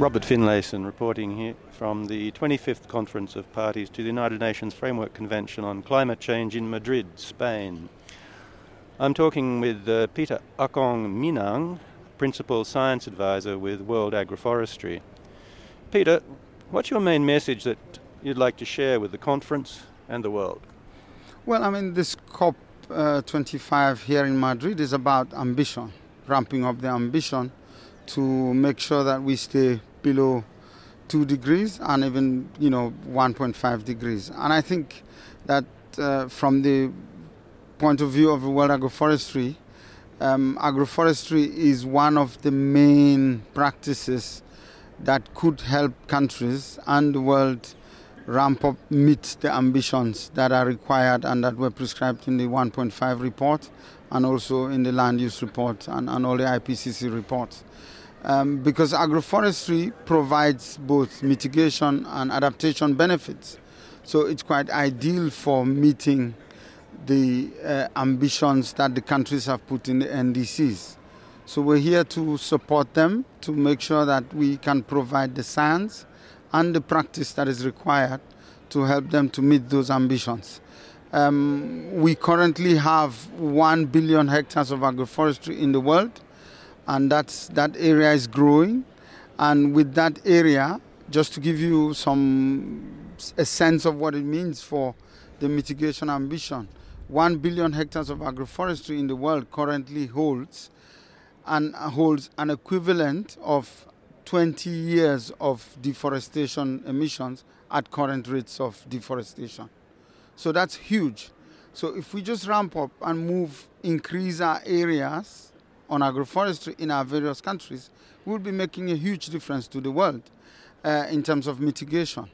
Robert Finlayson reporting here from the 25th Conference of Parties to the United Nations Framework Convention on Climate Change in Madrid, Spain. I'm talking with uh, Peter Akong Minang, Principal Science Advisor with World Agroforestry. Peter, what's your main message that you'd like to share with the conference and the world? Well, I mean, this COP uh, 25 here in Madrid is about ambition, ramping up the ambition to make sure that we stay below two degrees and even you know 1.5 degrees. And I think that uh, from the point of view of world agroforestry, um, agroforestry is one of the main practices that could help countries and the world ramp up, meet the ambitions that are required and that were prescribed in the 1.5 report and also in the land use report and, and all the IPCC reports um, because agroforestry provides both mitigation and adaptation benefits. So it's quite ideal for meeting the uh, ambitions that the countries have put in the NDCs. So we're here to support them to make sure that we can provide the science and the practice that is required to help them to meet those ambitions. Um, we currently have 1 billion hectares of agroforestry in the world and that's that area is growing. And with that area, just to give you some a sense of what it means for the mitigation ambition, one billion hectares of agroforestry in the world currently holds and holds an equivalent of 20 years of deforestation emissions at current rates of deforestation. So that's huge. So if we just ramp up and move, increase our areas on agroforestry in our various countries will be making a huge difference to the world uh, in terms of mitigation.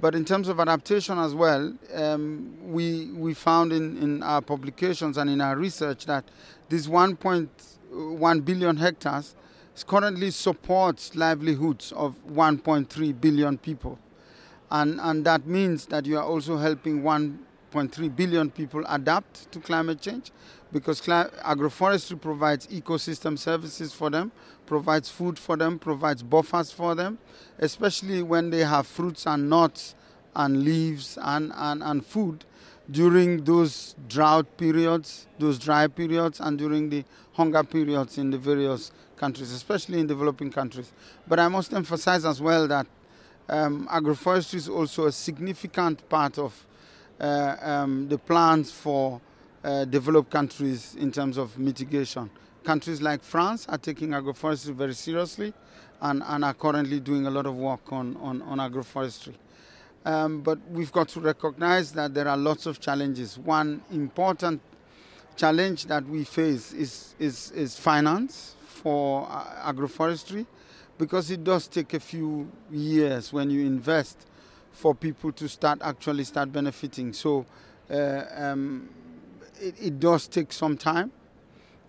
But in terms of adaptation as well, um, we, we found in, in our publications and in our research that this 1.1 billion hectares currently supports livelihoods of 1.3 billion people. And, and that means that you are also helping 1.3 billion people adapt to climate change because agroforestry provides ecosystem services for them, provides food for them, provides buffers for them, especially when they have fruits and nuts and leaves and, and, and food during those drought periods, those dry periods, and during the hunger periods in the various countries, especially in developing countries. But I must emphasize as well that um, agroforestry is also a significant part of um, the plans for uh, developed countries in terms of mitigation. Countries like France are taking agroforestry very seriously and, and are currently doing a lot of work on, on, on agroforestry. Um, but we've got to recognize that there are lots of challenges. One important challenge that we face is, is, is finance for uh, agroforestry because it does take a few years when you invest for people to start actually start benefiting. So uh, um, it, it does take some time,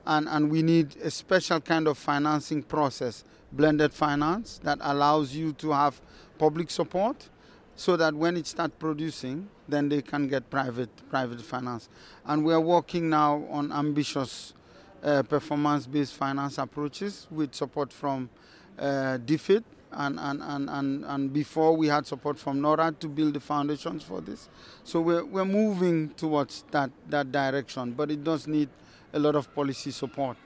and, and we need a special kind of financing process, blended finance, that allows you to have public support so that when it starts producing, then they can get private private finance. And we are working now on ambitious uh, performance-based finance approaches with support from uh, DFID, and, and, and, and, and before we had support from NORAD to build the foundations for this. So we're, we're moving towards that, that direction, but it does need a lot of policy support.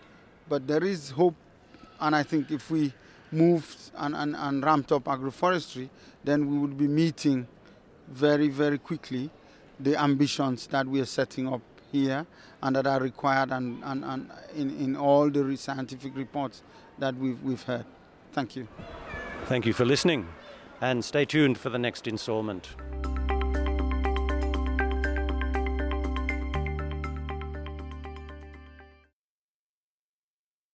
But there is hope, and I think if we moved and, and, and ramped up agroforestry, then we would be meeting very, very quickly the ambitions that we are setting up here and that are required and, and, and in, in all the scientific reports that we've, we've heard. Thank you. Thank you for listening and stay tuned for the next installment.